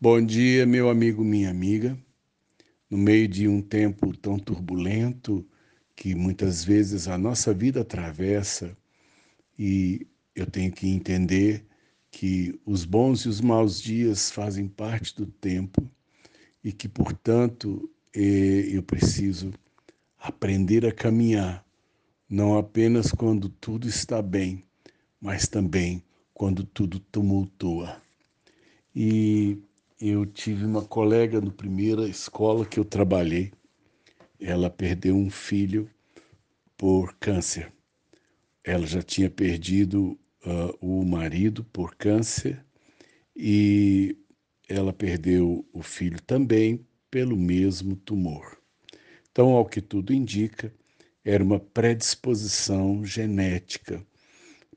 Bom dia, meu amigo, minha amiga. No meio de um tempo tão turbulento que muitas vezes a nossa vida atravessa, e eu tenho que entender que os bons e os maus dias fazem parte do tempo e que, portanto, eh, eu preciso aprender a caminhar, não apenas quando tudo está bem, mas também quando tudo tumultua. E eu tive uma colega no primeira escola que eu trabalhei. Ela perdeu um filho por câncer. Ela já tinha perdido uh, o marido por câncer e ela perdeu o filho também pelo mesmo tumor. Então, ao que tudo indica, era uma predisposição genética,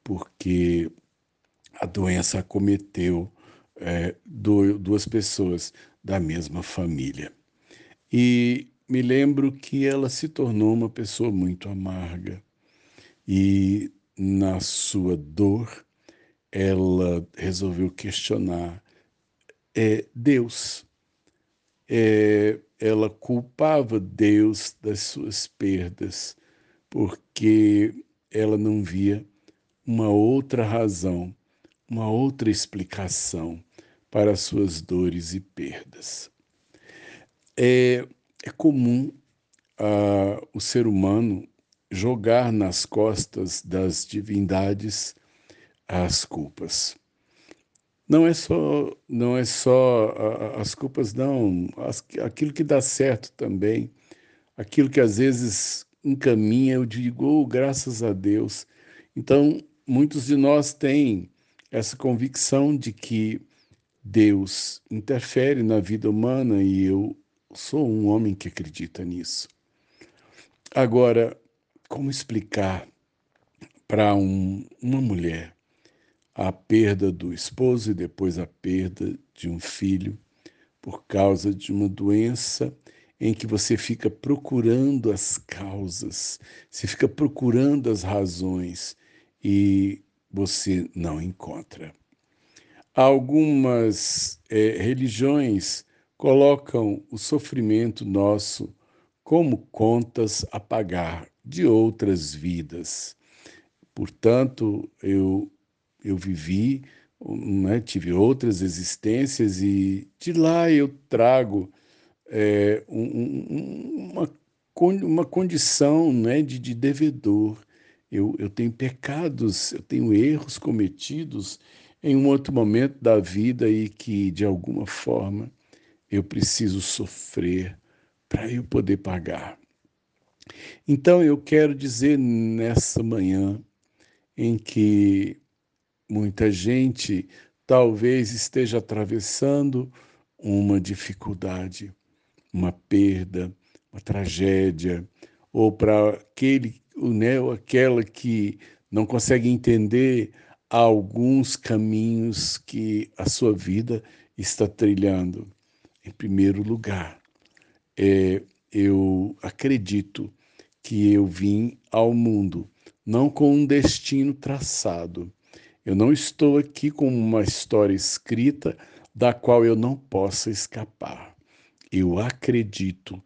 porque a doença acometeu é, duas pessoas da mesma família. E me lembro que ela se tornou uma pessoa muito amarga e, na sua dor, ela resolveu questionar é, Deus. É, ela culpava Deus das suas perdas, porque ela não via uma outra razão, uma outra explicação para suas dores e perdas. É, é comum uh, o ser humano jogar nas costas das divindades as culpas. Não é só, não é só as culpas, não. As, aquilo que dá certo também, aquilo que às vezes encaminha, eu digo, oh, graças a Deus. Então, muitos de nós têm essa convicção de que Deus interfere na vida humana e eu sou um homem que acredita nisso. Agora, como explicar para um, uma mulher a perda do esposo e depois a perda de um filho por causa de uma doença em que você fica procurando as causas, você fica procurando as razões e você não encontra. Algumas é, religiões colocam o sofrimento nosso como contas a pagar de outras vidas. Portanto, eu, eu vivi, né, tive outras existências e de lá eu trago é, um, uma, uma condição né, de, de devedor. Eu, eu tenho pecados, eu tenho erros cometidos em um outro momento da vida e que, de alguma forma, eu preciso sofrer para eu poder pagar. Então, eu quero dizer nessa manhã em que muita gente talvez esteja atravessando uma dificuldade, uma perda, uma tragédia, ou para aquele né, ou aquela que não consegue entender alguns caminhos que a sua vida está trilhando. Em primeiro lugar, é, eu acredito que eu vim ao mundo não com um destino traçado. Eu não estou aqui com uma história escrita da qual eu não possa escapar. Eu acredito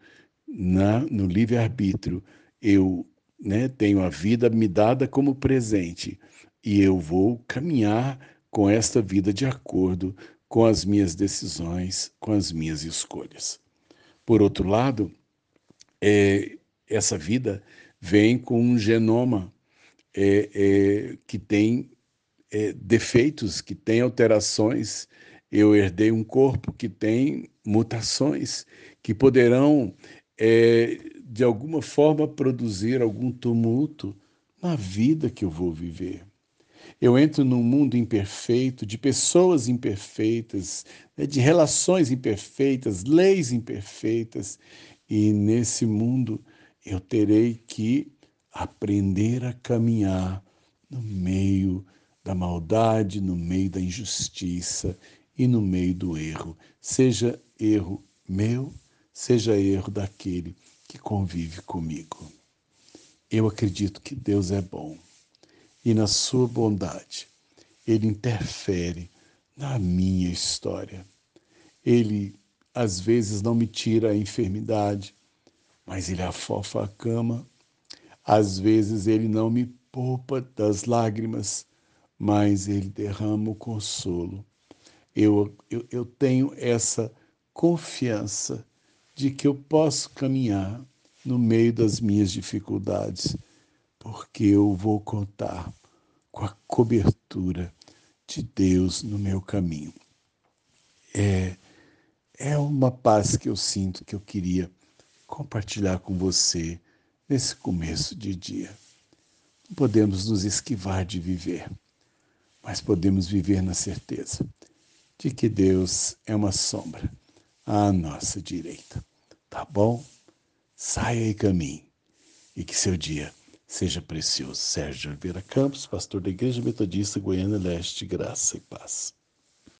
na, no livre-arbítrio. Eu né, tenho a vida me dada como presente e eu vou caminhar com esta vida de acordo com as minhas decisões, com as minhas escolhas. Por outro lado, é, essa vida vem com um genoma é, é, que tem é, defeitos, que tem alterações. Eu herdei um corpo que tem mutações que poderão, é, de alguma forma, produzir algum tumulto na vida que eu vou viver. Eu entro num mundo imperfeito, de pessoas imperfeitas, né, de relações imperfeitas, leis imperfeitas, e nesse mundo eu terei que aprender a caminhar no meio da maldade, no meio da injustiça e no meio do erro, seja erro meu, seja erro daquele que convive comigo. Eu acredito que Deus é bom e na sua bondade, ele interfere na minha história. Ele às vezes não me tira a enfermidade, mas ele afofa a cama. Às vezes ele não me poupa das lágrimas, mas ele derrama o consolo. Eu, eu, eu tenho essa confiança de que eu posso caminhar no meio das minhas dificuldades, porque eu vou contar com a cobertura de Deus no meu caminho. É, é uma paz que eu sinto que eu queria compartilhar com você nesse começo de dia. Não podemos nos esquivar de viver, mas podemos viver na certeza de que Deus é uma sombra à nossa direita. Tá bom? Saia e caminhe e que seu dia seja precioso. Sérgio Oliveira Campos, pastor da Igreja Metodista Goiânia Leste, graça e paz.